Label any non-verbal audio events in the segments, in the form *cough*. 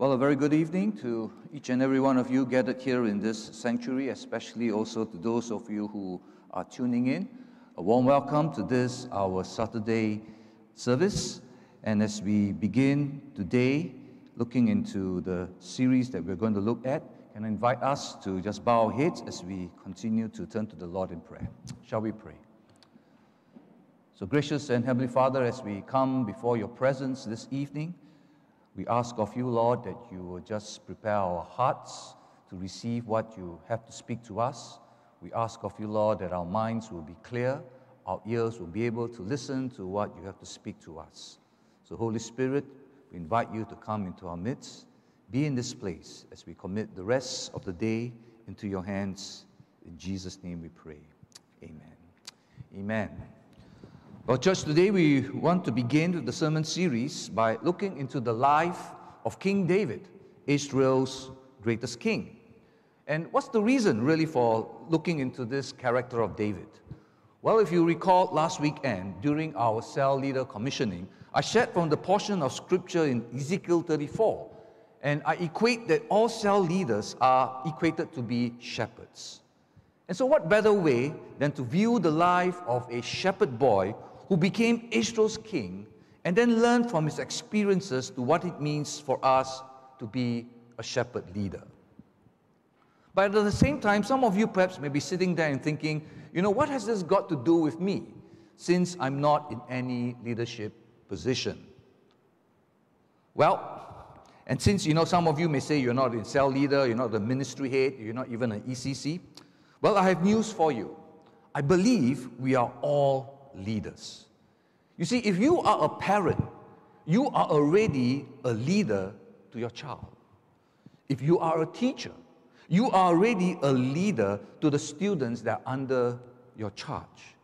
Well, a very good evening to each and every one of you gathered here in this sanctuary, especially also to those of you who are tuning in. A warm welcome to this, our Saturday service. And as we begin today, looking into the series that we're going to look at, can I invite us to just bow our heads as we continue to turn to the Lord in prayer. Shall we pray? So, gracious and Heavenly Father, as we come before your presence this evening, we ask of you, Lord, that you will just prepare our hearts to receive what you have to speak to us. We ask of you, Lord, that our minds will be clear, our ears will be able to listen to what you have to speak to us. So, Holy Spirit, we invite you to come into our midst. Be in this place as we commit the rest of the day into your hands. In Jesus' name we pray. Amen. Amen. Well, church, today we want to begin the sermon series by looking into the life of King David, Israel's greatest king. And what's the reason really for looking into this character of David? Well, if you recall last weekend during our cell leader commissioning, I shared from the portion of scripture in Ezekiel 34, and I equate that all cell leaders are equated to be shepherds. And so, what better way than to view the life of a shepherd boy who became Israel's king and then learned from his experiences to what it means for us to be a shepherd leader. But at the same time, some of you perhaps may be sitting there and thinking, you know, what has this got to do with me since I'm not in any leadership position? Well, and since you know some of you may say you're not a cell leader, you're not a ministry head, you're not even an ECC, well, I have news for you. I believe we are all leaders. You see, if you are a parent, you are already a leader to your child. If you are a teacher, you are already a leader to the students that are under your charge.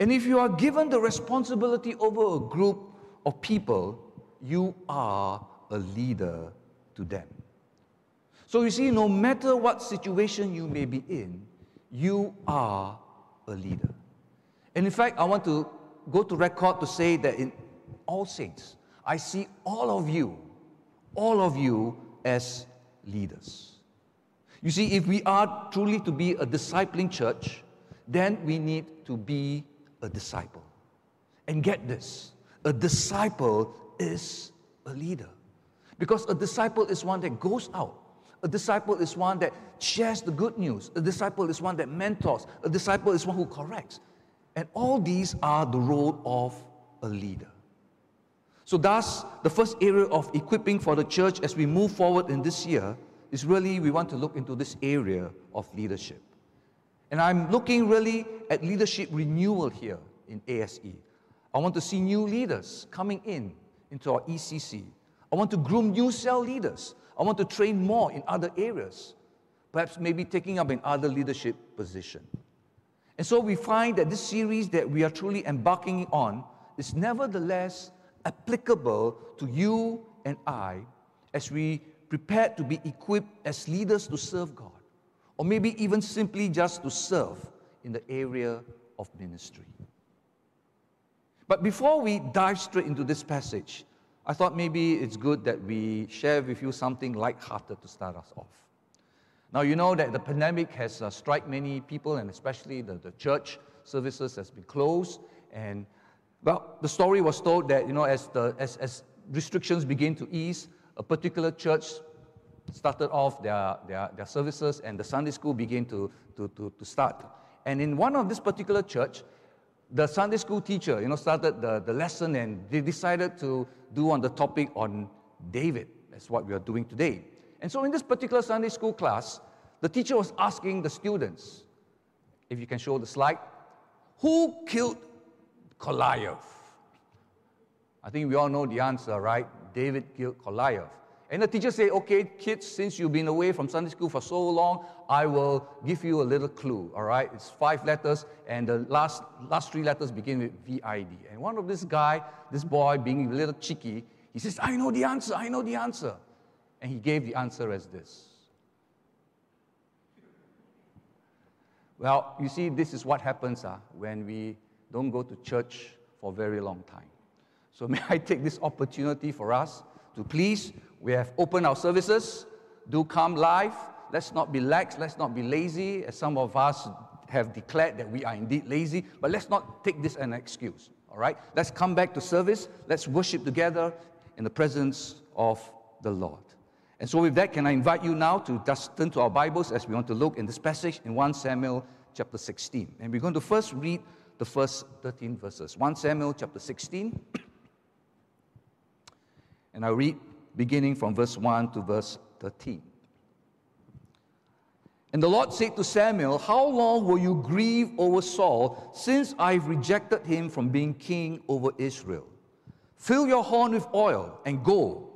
And if you are given the responsibility over a group of people, you are a leader to them. So you see, no matter what situation you may be in, you are a leader. And in fact, I want to go to record to say that in all saints, I see all of you, all of you as leaders. You see, if we are truly to be a discipling church, then we need to be a disciple. And get this a disciple is a leader. Because a disciple is one that goes out. A disciple is one that shares the good news. A disciple is one that mentors. A disciple is one who corrects. And all these are the role of a leader. So, thus, the first area of equipping for the church as we move forward in this year is really we want to look into this area of leadership. And I'm looking really at leadership renewal here in ASE. I want to see new leaders coming in into our ECC. I want to groom new cell leaders. I want to train more in other areas, perhaps maybe taking up in other leadership position. And so we find that this series that we are truly embarking on is nevertheless applicable to you and I as we prepare to be equipped as leaders to serve God, or maybe even simply just to serve in the area of ministry. But before we dive straight into this passage, I thought maybe it's good that we share with you something light-hearted to start us off. Now, you know that the pandemic has uh, struck many people, and especially the, the church services has been closed. And, well, the story was told that, you know, as, the, as, as restrictions begin to ease, a particular church started off their, their, their services and the Sunday school began to, to, to, to start. And in one of this particular church, the Sunday school teacher, you know, started the, the lesson and they decided to do on the topic on David. That's what we are doing today. And so in this particular Sunday school class, the teacher was asking the students, if you can show the slide, who killed Goliath? I think we all know the answer, right? David killed Goliath. And the teacher said, okay, kids, since you've been away from Sunday school for so long, I will give you a little clue, all right? It's five letters, and the last, last three letters begin with V-I-D. And one of this guy, this boy, being a little cheeky, he says, I know the answer, I know the answer. And he gave the answer as this. Well, you see, this is what happens uh, when we don't go to church for a very long time. So, may I take this opportunity for us to please, we have opened our services. Do come live. Let's not be lax. Let's not be lazy, as some of us have declared that we are indeed lazy. But let's not take this as an excuse. All right? Let's come back to service. Let's worship together in the presence of the Lord. And so, with that, can I invite you now to just turn to our Bibles as we want to look in this passage in 1 Samuel chapter 16. And we're going to first read the first 13 verses. 1 Samuel chapter 16. And I read beginning from verse 1 to verse 13. And the Lord said to Samuel, How long will you grieve over Saul, since I've rejected him from being king over Israel? Fill your horn with oil and go.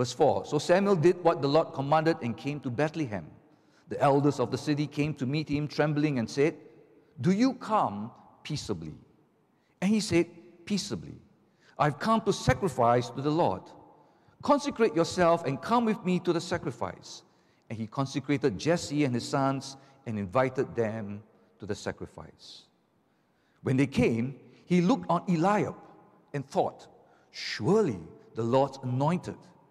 Verse 4 So Samuel did what the Lord commanded and came to Bethlehem. The elders of the city came to meet him, trembling, and said, Do you come peaceably? And he said, Peaceably. I've come to sacrifice to the Lord. Consecrate yourself and come with me to the sacrifice. And he consecrated Jesse and his sons and invited them to the sacrifice. When they came, he looked on Eliab and thought, Surely the Lord's anointed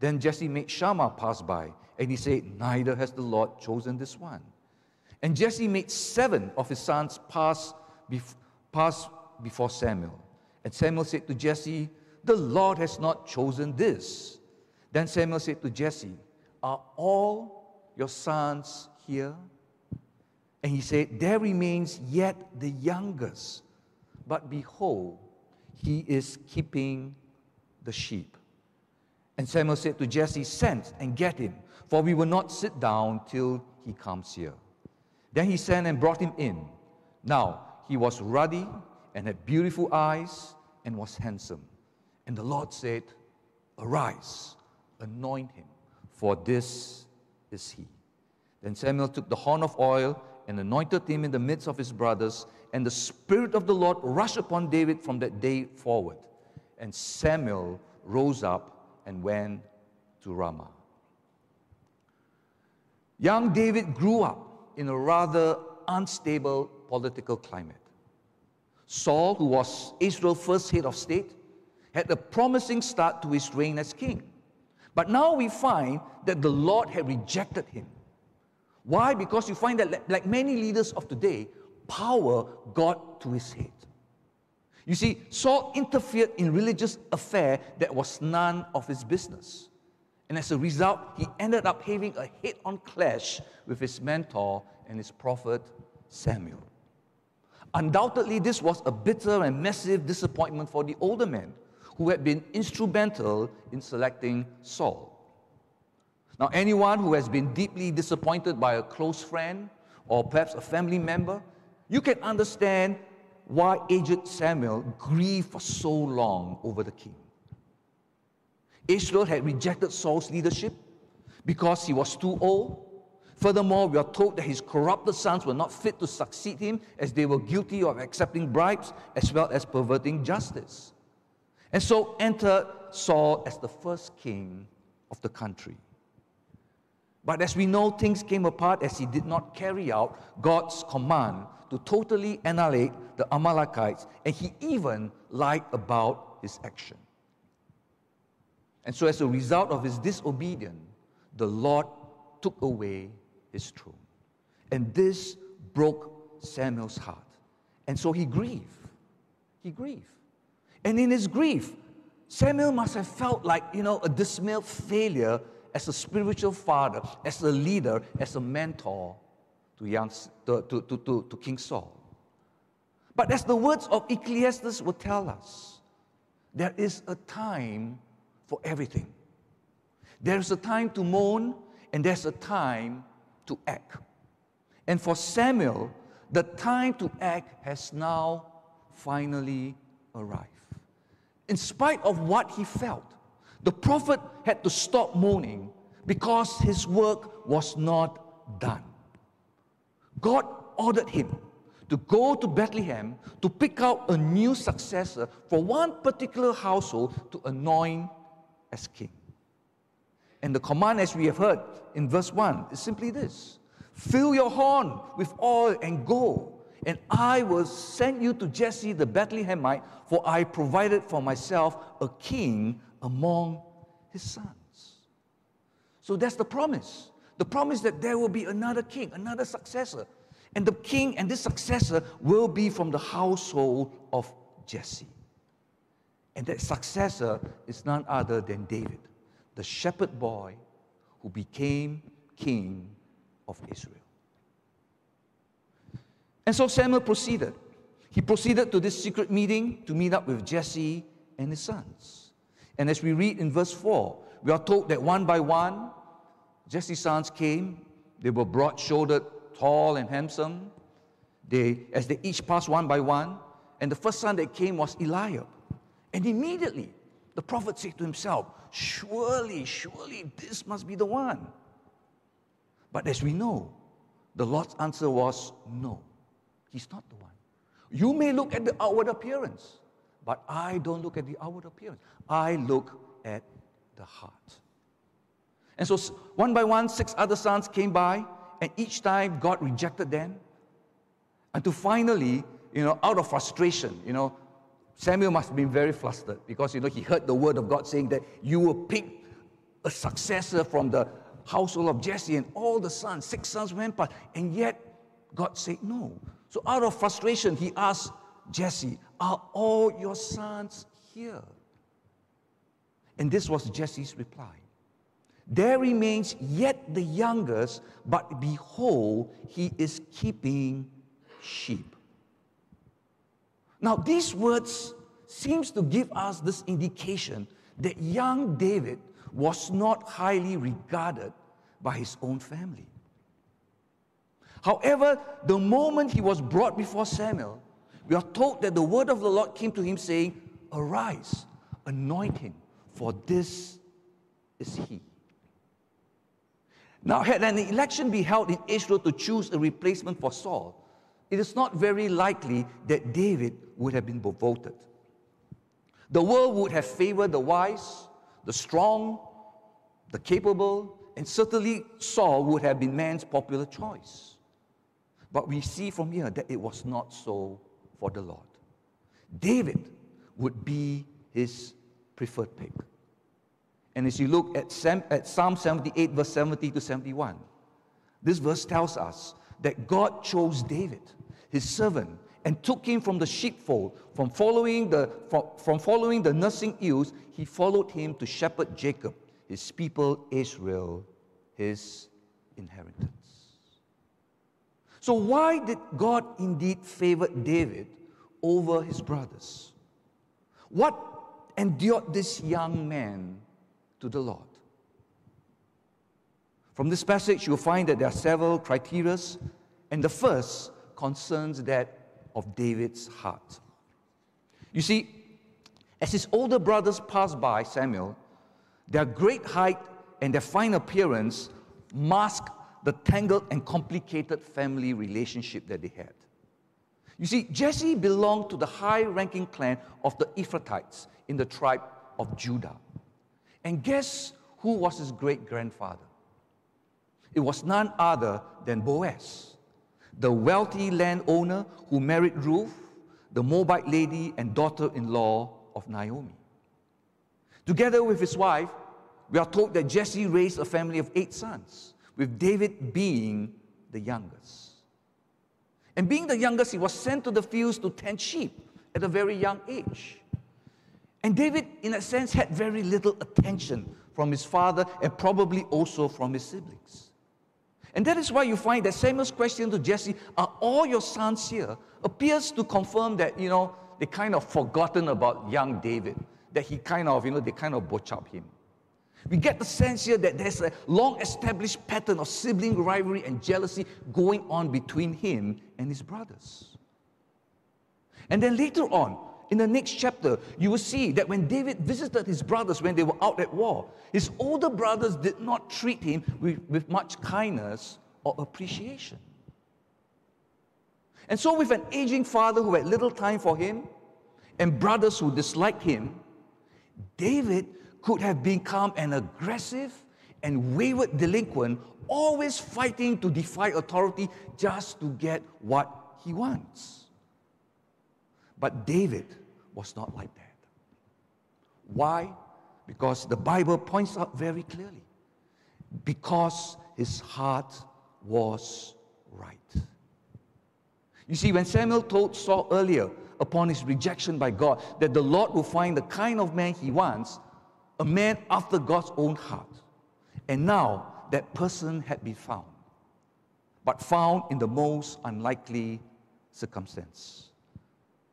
Then Jesse made Shammah pass by, and he said, Neither has the Lord chosen this one. And Jesse made seven of his sons pass, bef- pass before Samuel. And Samuel said to Jesse, The Lord has not chosen this. Then Samuel said to Jesse, Are all your sons here? And he said, There remains yet the youngest, but behold, he is keeping the sheep. And Samuel said to Jesse, Send and get him, for we will not sit down till he comes here. Then he sent and brought him in. Now he was ruddy and had beautiful eyes and was handsome. And the Lord said, Arise anoint him, for this is he. Then Samuel took the horn of oil and anointed him in the midst of his brothers, and the Spirit of the Lord rushed upon David from that day forward. And Samuel rose up and went to Ramah. Young David grew up in a rather unstable political climate. Saul, who was Israel's first head of state, had a promising start to his reign as king. But now we find that the Lord had rejected him. Why? Because you find that, like many leaders of today, power got to his head. You see, Saul interfered in religious affair that was none of his business. And as a result, he ended up having a head-on clash with his mentor and his prophet Samuel. Undoubtedly, this was a bitter and massive disappointment for the older man who had been instrumental in selecting Saul. Now, anyone who has been deeply disappointed by a close friend or perhaps a family member, you can understand why aged Samuel grieved for so long over the king. Israel had rejected Saul's leadership because he was too old. Furthermore, we are told that his corrupted sons were not fit to succeed him as they were guilty of accepting bribes as well as perverting justice. And so entered Saul as the first king of the country. But as we know, things came apart as he did not carry out God's command to totally annihilate the Amalekites, and he even lied about his action. And so, as a result of his disobedience, the Lord took away his throne. And this broke Samuel's heart. And so he grieved. He grieved. And in his grief, Samuel must have felt like, you know, a dismal failure as a spiritual father, as a leader, as a mentor to, young, to, to, to, to King Saul. But as the words of Ecclesiastes will tell us, there is a time for everything. There's a time to mourn, and there's a time to act. And for Samuel, the time to act has now finally arrived. In spite of what he felt, the prophet had to stop mourning because his work was not done. God ordered him to go to Bethlehem to pick out a new successor for one particular household to anoint as king. And the command, as we have heard in verse 1, is simply this Fill your horn with oil and go, and I will send you to Jesse the Bethlehemite, for I provided for myself a king among his sons. So that's the promise. The promise that there will be another king, another successor. And the king and this successor will be from the household of Jesse. And that successor is none other than David the shepherd boy who became king of Israel. And so Samuel proceeded. He proceeded to this secret meeting to meet up with Jesse and his sons. And as we read in verse 4, we are told that one by one, Jesse's sons came. They were broad shouldered, tall, and handsome. They, as they each passed one by one, and the first son that came was Eliab. And immediately, the prophet said to himself, Surely, surely this must be the one. But as we know, the Lord's answer was no, he's not the one. You may look at the outward appearance, but I don't look at the outward appearance. I look at the heart. And so, one by one, six other sons came by, and each time God rejected them. Until finally, you know, out of frustration, you know, Samuel must have been very flustered because, you know, he heard the word of God saying that you will pick a successor from the household of Jesse and all the sons, six sons went past, and yet God said no. So out of frustration, he asked Jesse, Are all your sons here? And this was Jesse's reply. There remains yet the youngest, but behold, he is keeping sheep. Now, these words seems to give us this indication that young David was not highly regarded by his own family. However, the moment he was brought before Samuel, we are told that the word of the Lord came to him saying, Arise, anoint him, for this is he. Now, had an election be held in Israel to choose a replacement for Saul, it is not very likely that David would have been voted. The world would have favored the wise, the strong, the capable, and certainly Saul would have been man's popular choice. But we see from here that it was not so for the Lord. David would be his preferred pick. And as you look at, Psalm 78, verse 70 to 71, this verse tells us that God chose David, his servant, and took him from the sheepfold, from following the, from, from following the nursing ewes, he followed him to shepherd Jacob, his people Israel, his inheritance. So, why did God indeed favor David over his brothers? What endured this young man to the Lord? From this passage, you'll find that there are several criteria, and the first concerns that of David's heart. You see, as his older brothers passed by Samuel, their great height and their fine appearance mask the tangled and complicated family relationship that they had. You see, Jesse belonged to the high ranking clan of the Ephrathites in the tribe of Judah. And guess who was his great grandfather? It was none other than Boaz the wealthy landowner who married Ruth, the Moabite lady and daughter in law of Naomi. Together with his wife, we are told that Jesse raised a family of eight sons, with David being the youngest. And being the youngest, he was sent to the fields to tend sheep at a very young age. And David, in a sense, had very little attention from his father, and probably also from his siblings. And that is why you find that Samuel's question to Jesse, Are all your sons here? appears to confirm that, you know, they kind of forgotten about young David, that he kind of, you know, they kind of butch up him. We get the sense here that there's a long established pattern of sibling rivalry and jealousy going on between him and his brothers. And then later on, in the next chapter, you will see that when David visited his brothers when they were out at war, his older brothers did not treat him with, with much kindness or appreciation. And so, with an aging father who had little time for him and brothers who disliked him, David could have become an aggressive and wayward delinquent, always fighting to defy authority just to get what he wants. But David was not like that. Why? Because the Bible points out very clearly. Because his heart was right. You see, when Samuel told Saul earlier, upon his rejection by God, that the Lord will find the kind of man he wants, a man after God's own heart. And now that person had been found, but found in the most unlikely circumstance.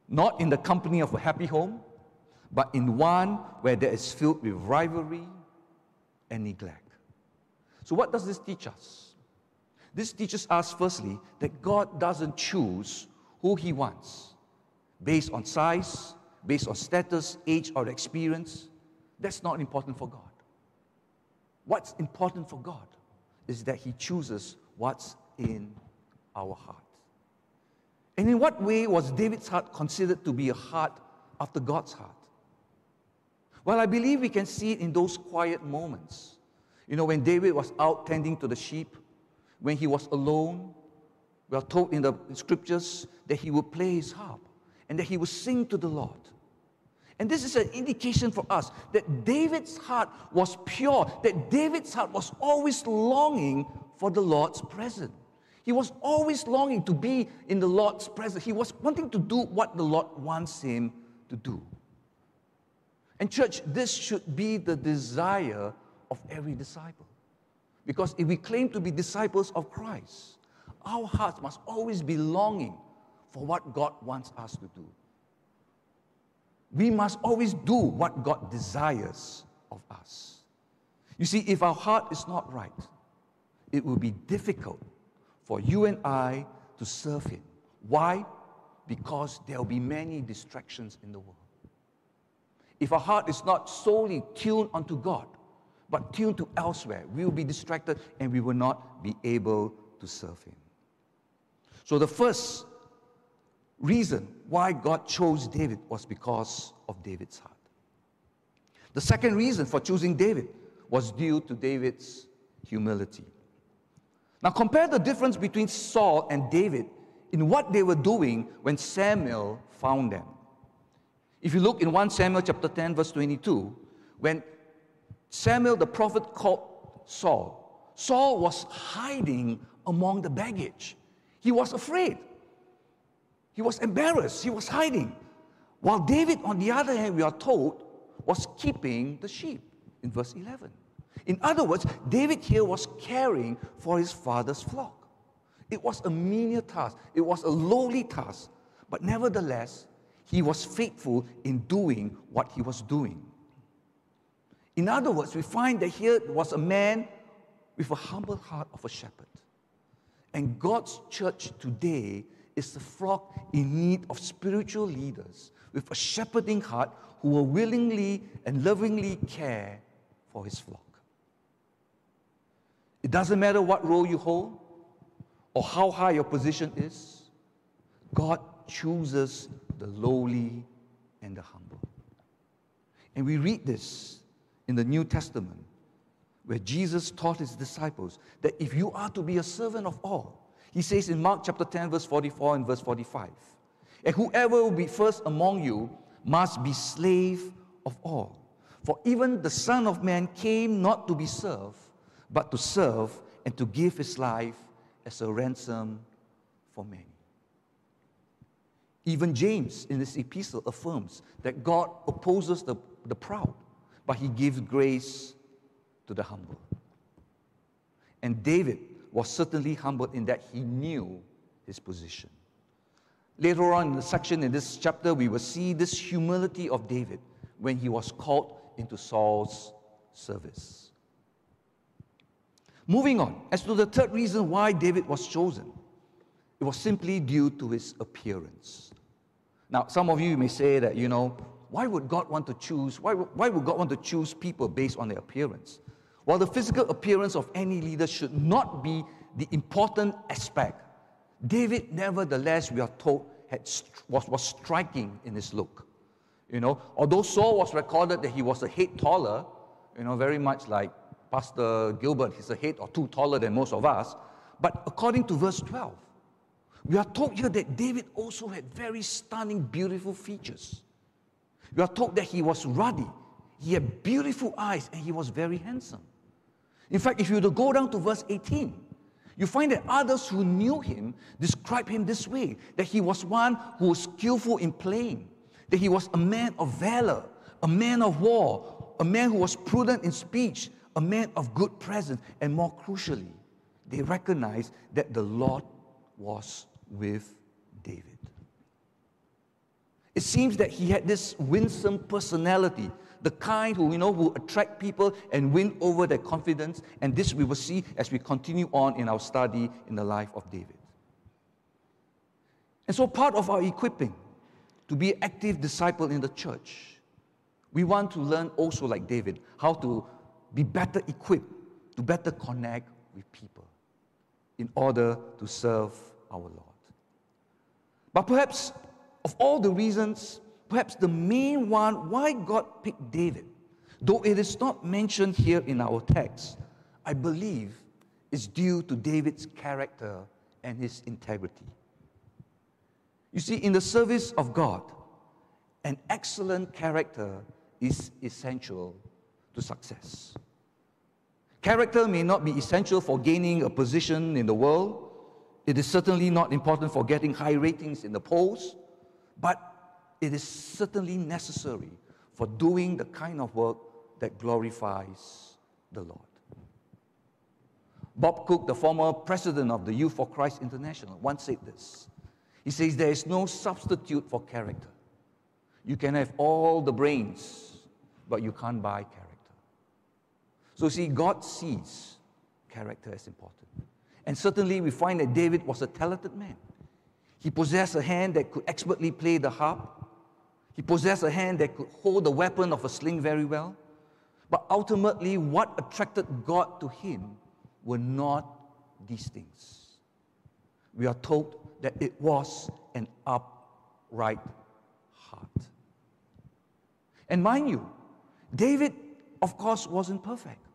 Not in the company of a happy home, but in one where there is filled with rivalry and neglect. So, what does this teach us? This teaches us, firstly, that God doesn't choose who He wants based on size, based on status, age, or experience. That's not important for God. What's important for God is that He chooses what's in our heart. And in what way was David's heart considered to be a heart after God's heart? Well, I believe we can see it in those quiet moments. You know, when David was out tending to the sheep, when he was alone, we are told in the scriptures that he would play his harp and that he would sing to the Lord. And this is an indication for us that David's heart was pure, that David's heart was always longing for the Lord's presence. He was always longing to be in the Lord's presence. He was wanting to do what the Lord wants him to do. And, church, this should be the desire of every disciple. Because if we claim to be disciples of Christ, our hearts must always be longing for what God wants us to do. We must always do what God desires of us. You see, if our heart is not right, it will be difficult for you and I to serve Him. Why? Because there will be many distractions in the world. If our heart is not solely tuned unto God, but tuned to elsewhere, we will be distracted and we will not be able to serve Him. So, the first reason why God chose David was because of David's heart. The second reason for choosing David was due to David's humility. Now, compare the difference between Saul and David in what they were doing when Samuel found them. If you look in 1 Samuel chapter 10, verse 22, when Samuel the prophet called Saul, Saul was hiding among the baggage. He was afraid. He was embarrassed. He was hiding. While David, on the other hand, we are told, was keeping the sheep in verse 11. In other words, David here was caring for his father's flock. It was a menial task, it was a lowly task, but nevertheless, he was faithful in doing what he was doing. In other words, we find that here was a man with a humble heart of a shepherd. And God's church today is a flock in need of spiritual leaders with a shepherding heart who will willingly and lovingly care for his flock. It doesn't matter what role you hold or how high your position is, God chooses the lowly and the humble. And we read this in the New Testament where Jesus taught his disciples that if you are to be a servant of all, he says in Mark chapter 10, verse 44 and verse 45, and whoever will be first among you must be slave of all. For even the Son of Man came not to be served, but to serve and to give his life as a ransom for many. Even James in this epistle affirms that God opposes the, the proud, but he gives grace to the humble. And David was certainly humble in that he knew his position. Later on in the section in this chapter, we will see this humility of David when he was called into Saul's service. Moving on, as to the third reason why David was chosen, it was simply due to his appearance. Now, some of you may say that, you know, why would God want to choose, why, why would God want to choose people based on their appearance? While the physical appearance of any leader should not be the important aspect. David, nevertheless, we are told, had, was, was striking in his look. You know, although Saul was recorded that he was a head taller, you know, very much like Pastor Gilbert, he's a head or two taller than most of us. But according to verse 12, we are told here that David also had very stunning, beautiful features. We are told that he was ruddy, he had beautiful eyes, and he was very handsome. In fact, if you were to go down to verse 18, you find that others who knew him describe him this way that he was one who was skillful in playing, that he was a man of valor, a man of war, a man who was prudent in speech, a man of good presence, and more crucially, they recognized that the Lord was with David. It seems that he had this winsome personality, the kind who you know will attract people and win over their confidence, and this we will see as we continue on in our study in the life of David. And so part of our equipping to be active disciple in the church, we want to learn also like David how to be better equipped to better connect with people in order to serve our Lord. But perhaps, of all the reasons, perhaps the main one why God picked David, though it is not mentioned here in our text, I believe is due to David's character and his integrity. You see, in the service of God, an excellent character is essential to success. Character may not be essential for gaining a position in the world. It is certainly not important for getting high ratings in the polls, but it is certainly necessary for doing the kind of work that glorifies the Lord. Bob Cook, the former president of the Youth for Christ International, once said this. He says, There is no substitute for character. You can have all the brains, but you can't buy character. So, see, God sees character as important. And certainly, we find that David was a talented man. He possessed a hand that could expertly play the harp, he possessed a hand that could hold the weapon of a sling very well. But ultimately, what attracted God to him were not these things. We are told that it was an upright heart. And mind you, David, of course, wasn't perfect.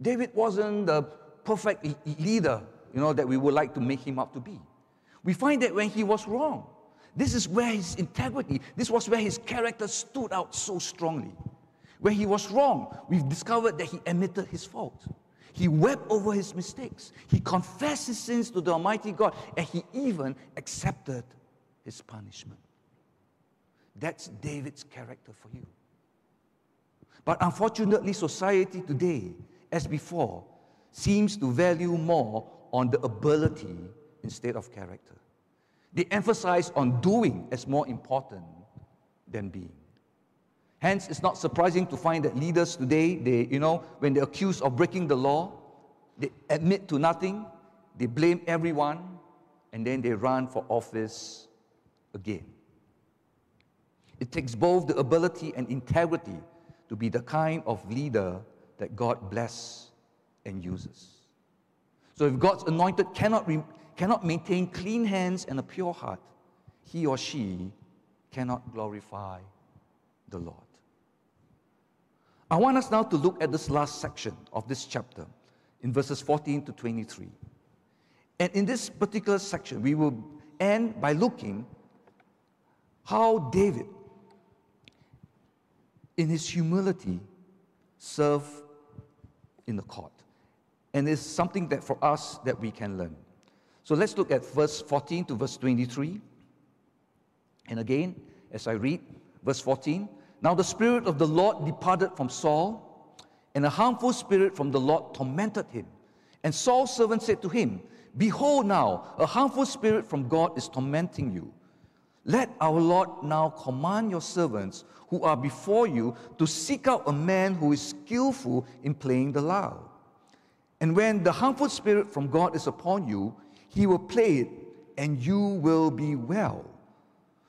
David wasn't the perfect leader, you know, that we would like to make him out to be. We find that when he was wrong, this is where his integrity, this was where his character stood out so strongly. When he was wrong, we've discovered that he admitted his fault. He wept over his mistakes. He confessed his sins to the Almighty God, and he even accepted his punishment. That's David's character for you. But unfortunately, society today as before, seems to value more on the ability instead of character. They emphasize on doing as more important than being. Hence, it's not surprising to find that leaders today, they, you know, when they're accused of breaking the law, they admit to nothing, they blame everyone, and then they run for office again. It takes both the ability and integrity to be the kind of leader that God bless and uses. So if God's anointed cannot, re- cannot maintain clean hands and a pure heart, he or she cannot glorify the Lord. I want us now to look at this last section of this chapter in verses 14 to 23. And in this particular section, we will end by looking how David, in his humility, served in the court. And it's something that for us that we can learn. So let's look at verse 14 to verse 23. And again, as I read verse 14, now the Spirit of the Lord departed from Saul, and a harmful spirit from the Lord tormented him. And Saul's servant said to him, Behold, now a harmful spirit from God is tormenting you. Let our Lord now command your servants who are before you to seek out a man who is skillful in playing the lyre. And when the harmful spirit from God is upon you, he will play it, and you will be well.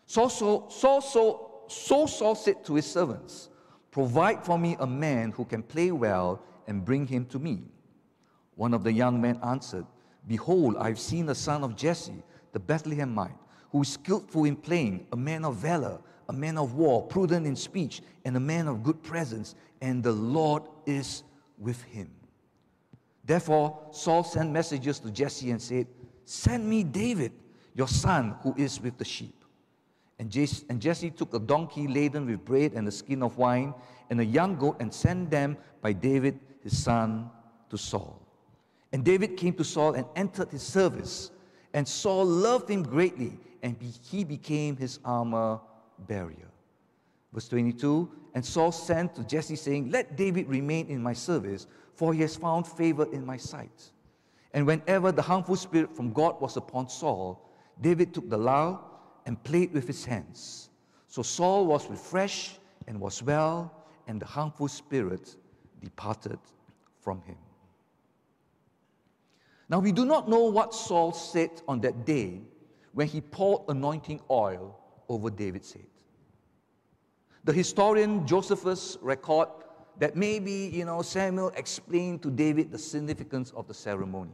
So, so, so, so, so Saul said to his servants, Provide for me a man who can play well and bring him to me. One of the young men answered, Behold, I've seen the son of Jesse, the Bethlehemite, who is skillful in playing, a man of valor, a man of war, prudent in speech, and a man of good presence, and the Lord is with him. Therefore, Saul sent messengers to Jesse and said, Send me David, your son, who is with the sheep. And Jesse took a donkey laden with bread and a skin of wine and a young goat and sent them by David, his son, to Saul. And David came to Saul and entered his service. And Saul loved him greatly, and he became his armor bearer. Verse 22 And Saul sent to Jesse, saying, Let David remain in my service, for he has found favor in my sight. And whenever the harmful spirit from God was upon Saul, David took the lyre and played with his hands. So Saul was refreshed and was well, and the harmful spirit departed from him. Now, we do not know what Saul said on that day when he poured anointing oil over David's head. The historian Josephus record that maybe, you know, Samuel explained to David the significance of the ceremony.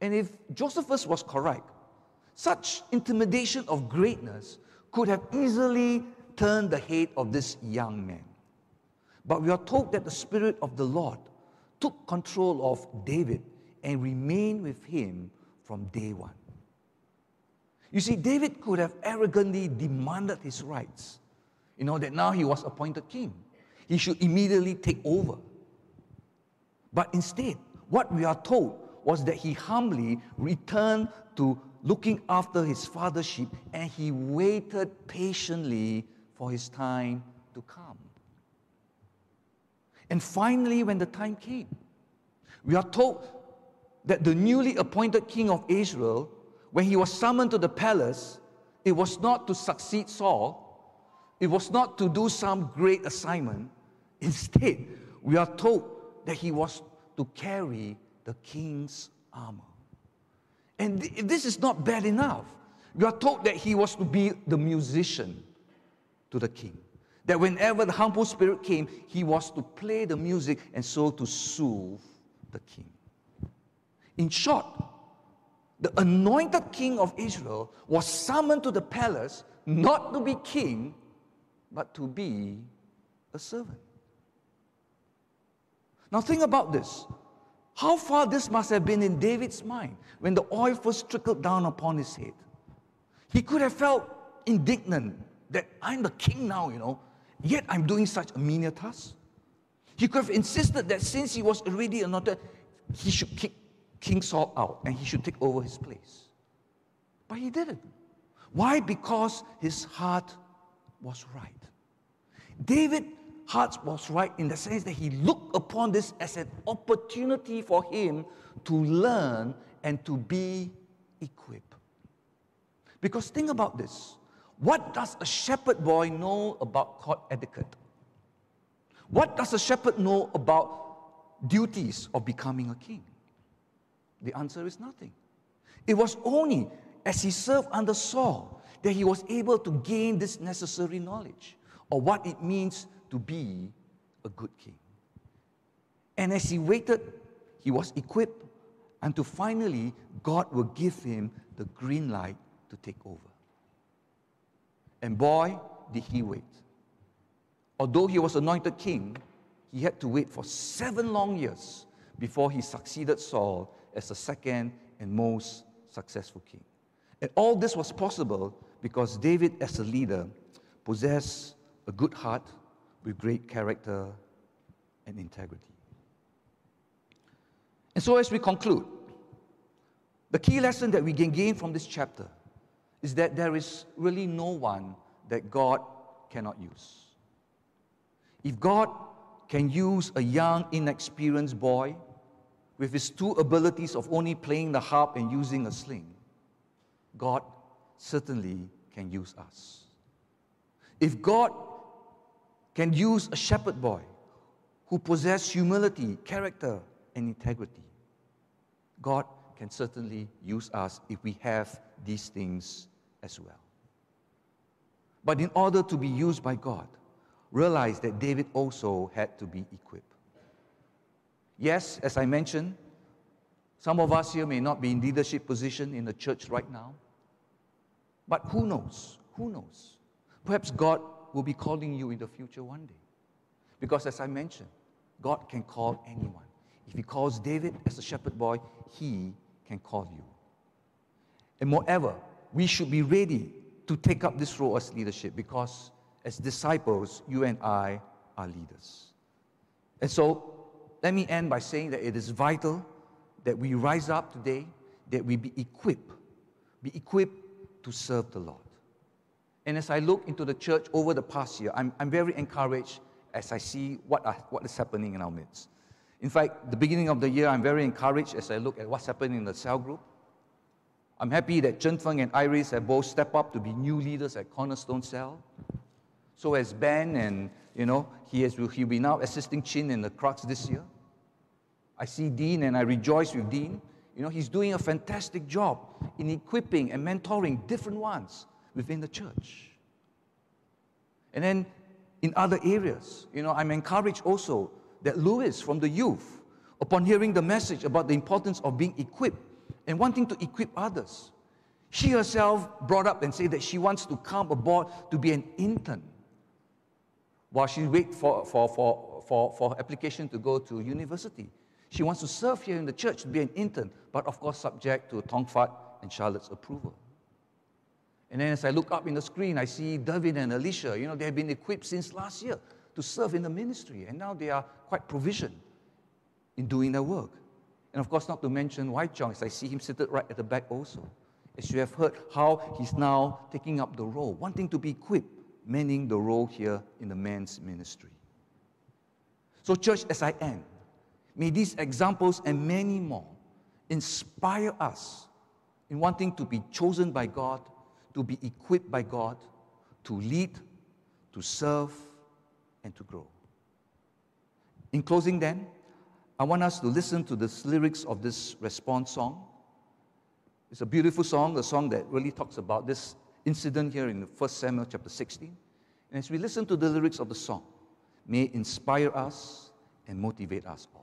And if Josephus was correct, such intimidation of greatness could have easily turned the head of this young man. But we are told that the Spirit of the Lord took control of David and remained with him from day one. You see, David could have arrogantly demanded his rights. You know, that now he was appointed king. He should immediately take over. But instead, what we are told was that he humbly returned to looking after his father's sheep, and he waited patiently for his time to come. And finally, when the time came, we are told that the newly appointed king of Israel, when he was summoned to the palace, it was not to succeed Saul, it was not to do some great assignment. *laughs* Instead, we are told that he was to carry the king's armor. And this is not bad enough. We are told that he was to be the musician to the king. That whenever the humble spirit came, he was to play the music and so to soothe the king. In short, the anointed king of Israel was summoned to the palace not to be king, but to be a servant. Now, think about this. How far this must have been in David's mind when the oil first trickled down upon his head. He could have felt indignant that I'm the king now, you know, yet I'm doing such a menial task. He could have insisted that since he was already anointed, he should kick King Saul out and he should take over his place. But he didn't. Why? Because his heart was right. David heart was right in the sense that he looked upon this as an opportunity for him to learn and to be equipped. Because think about this what does a shepherd boy know about court etiquette? What does a shepherd know about duties of becoming a king? The answer is nothing. It was only as he served under Saul that he was able to gain this necessary knowledge of what it means to be a good king. And as he waited, he was equipped until finally God will give him the green light to take over. And boy, did he wait. Although he was anointed king, he had to wait for seven long years before he succeeded Saul as the second and most successful king. And all this was possible because David, as a leader, possessed a good heart with great character and integrity. And so, as we conclude, the key lesson that we can gain from this chapter is that there is really no one that God cannot use. If God can use a young, inexperienced boy with his two abilities of only playing the harp and using a sling, God certainly can use us. If God can use a shepherd boy who possesses humility, character, and integrity, God can certainly use us if we have these things as well. But in order to be used by God, realize that David also had to be equipped. Yes, as I mentioned, some of us here may not be in leadership position in the church right now. But who knows? Who knows? Perhaps God will be calling you in the future one day. Because as I mentioned, God can call anyone. If He calls David as a shepherd boy, He can call you. And moreover, we should be ready to take up this role as leadership because as disciples, you and I are leaders. And so, let me end by saying that it is vital that we rise up today, that we be equipped, be equipped to serve the Lord. And as I look into the church over the past year, I'm, I'm very encouraged as I see what, are, what is happening in our midst. In fact, the beginning of the year, I'm very encouraged as I look at what's happening in the cell group. I'm happy that Chen Feng and Iris have both stepped up to be new leaders at Cornerstone Cell. So has Ben, and you know, he has, he'll be now assisting Chin in the crux this year. I see Dean and I rejoice with Dean. You know, he's doing a fantastic job in equipping and mentoring different ones within the church. And then in other areas, you know, I'm encouraged also that Lewis from the youth, upon hearing the message about the importance of being equipped and wanting to equip others, she herself brought up and said that she wants to come aboard to be an intern while she waits for, for, for, for, for application to go to university. She wants to serve here in the church to be an intern, but of course subject to Tong Fat and Charlotte's approval. And then as I look up in the screen, I see David and Alicia. You know, they have been equipped since last year to serve in the ministry, and now they are quite provisioned in doing their work. And of course, not to mention Wai Chong, as I see him seated right at the back also. As you have heard, how he's now taking up the role, wanting to be equipped, meaning the role here in the men's ministry. So, church, as I end, may these examples and many more inspire us in wanting to be chosen by God to be equipped by God to lead, to serve, and to grow. In closing, then, I want us to listen to the lyrics of this response song. It's a beautiful song, a song that really talks about this incident here in 1 Samuel chapter 16. And as we listen to the lyrics of the song, may inspire us and motivate us all.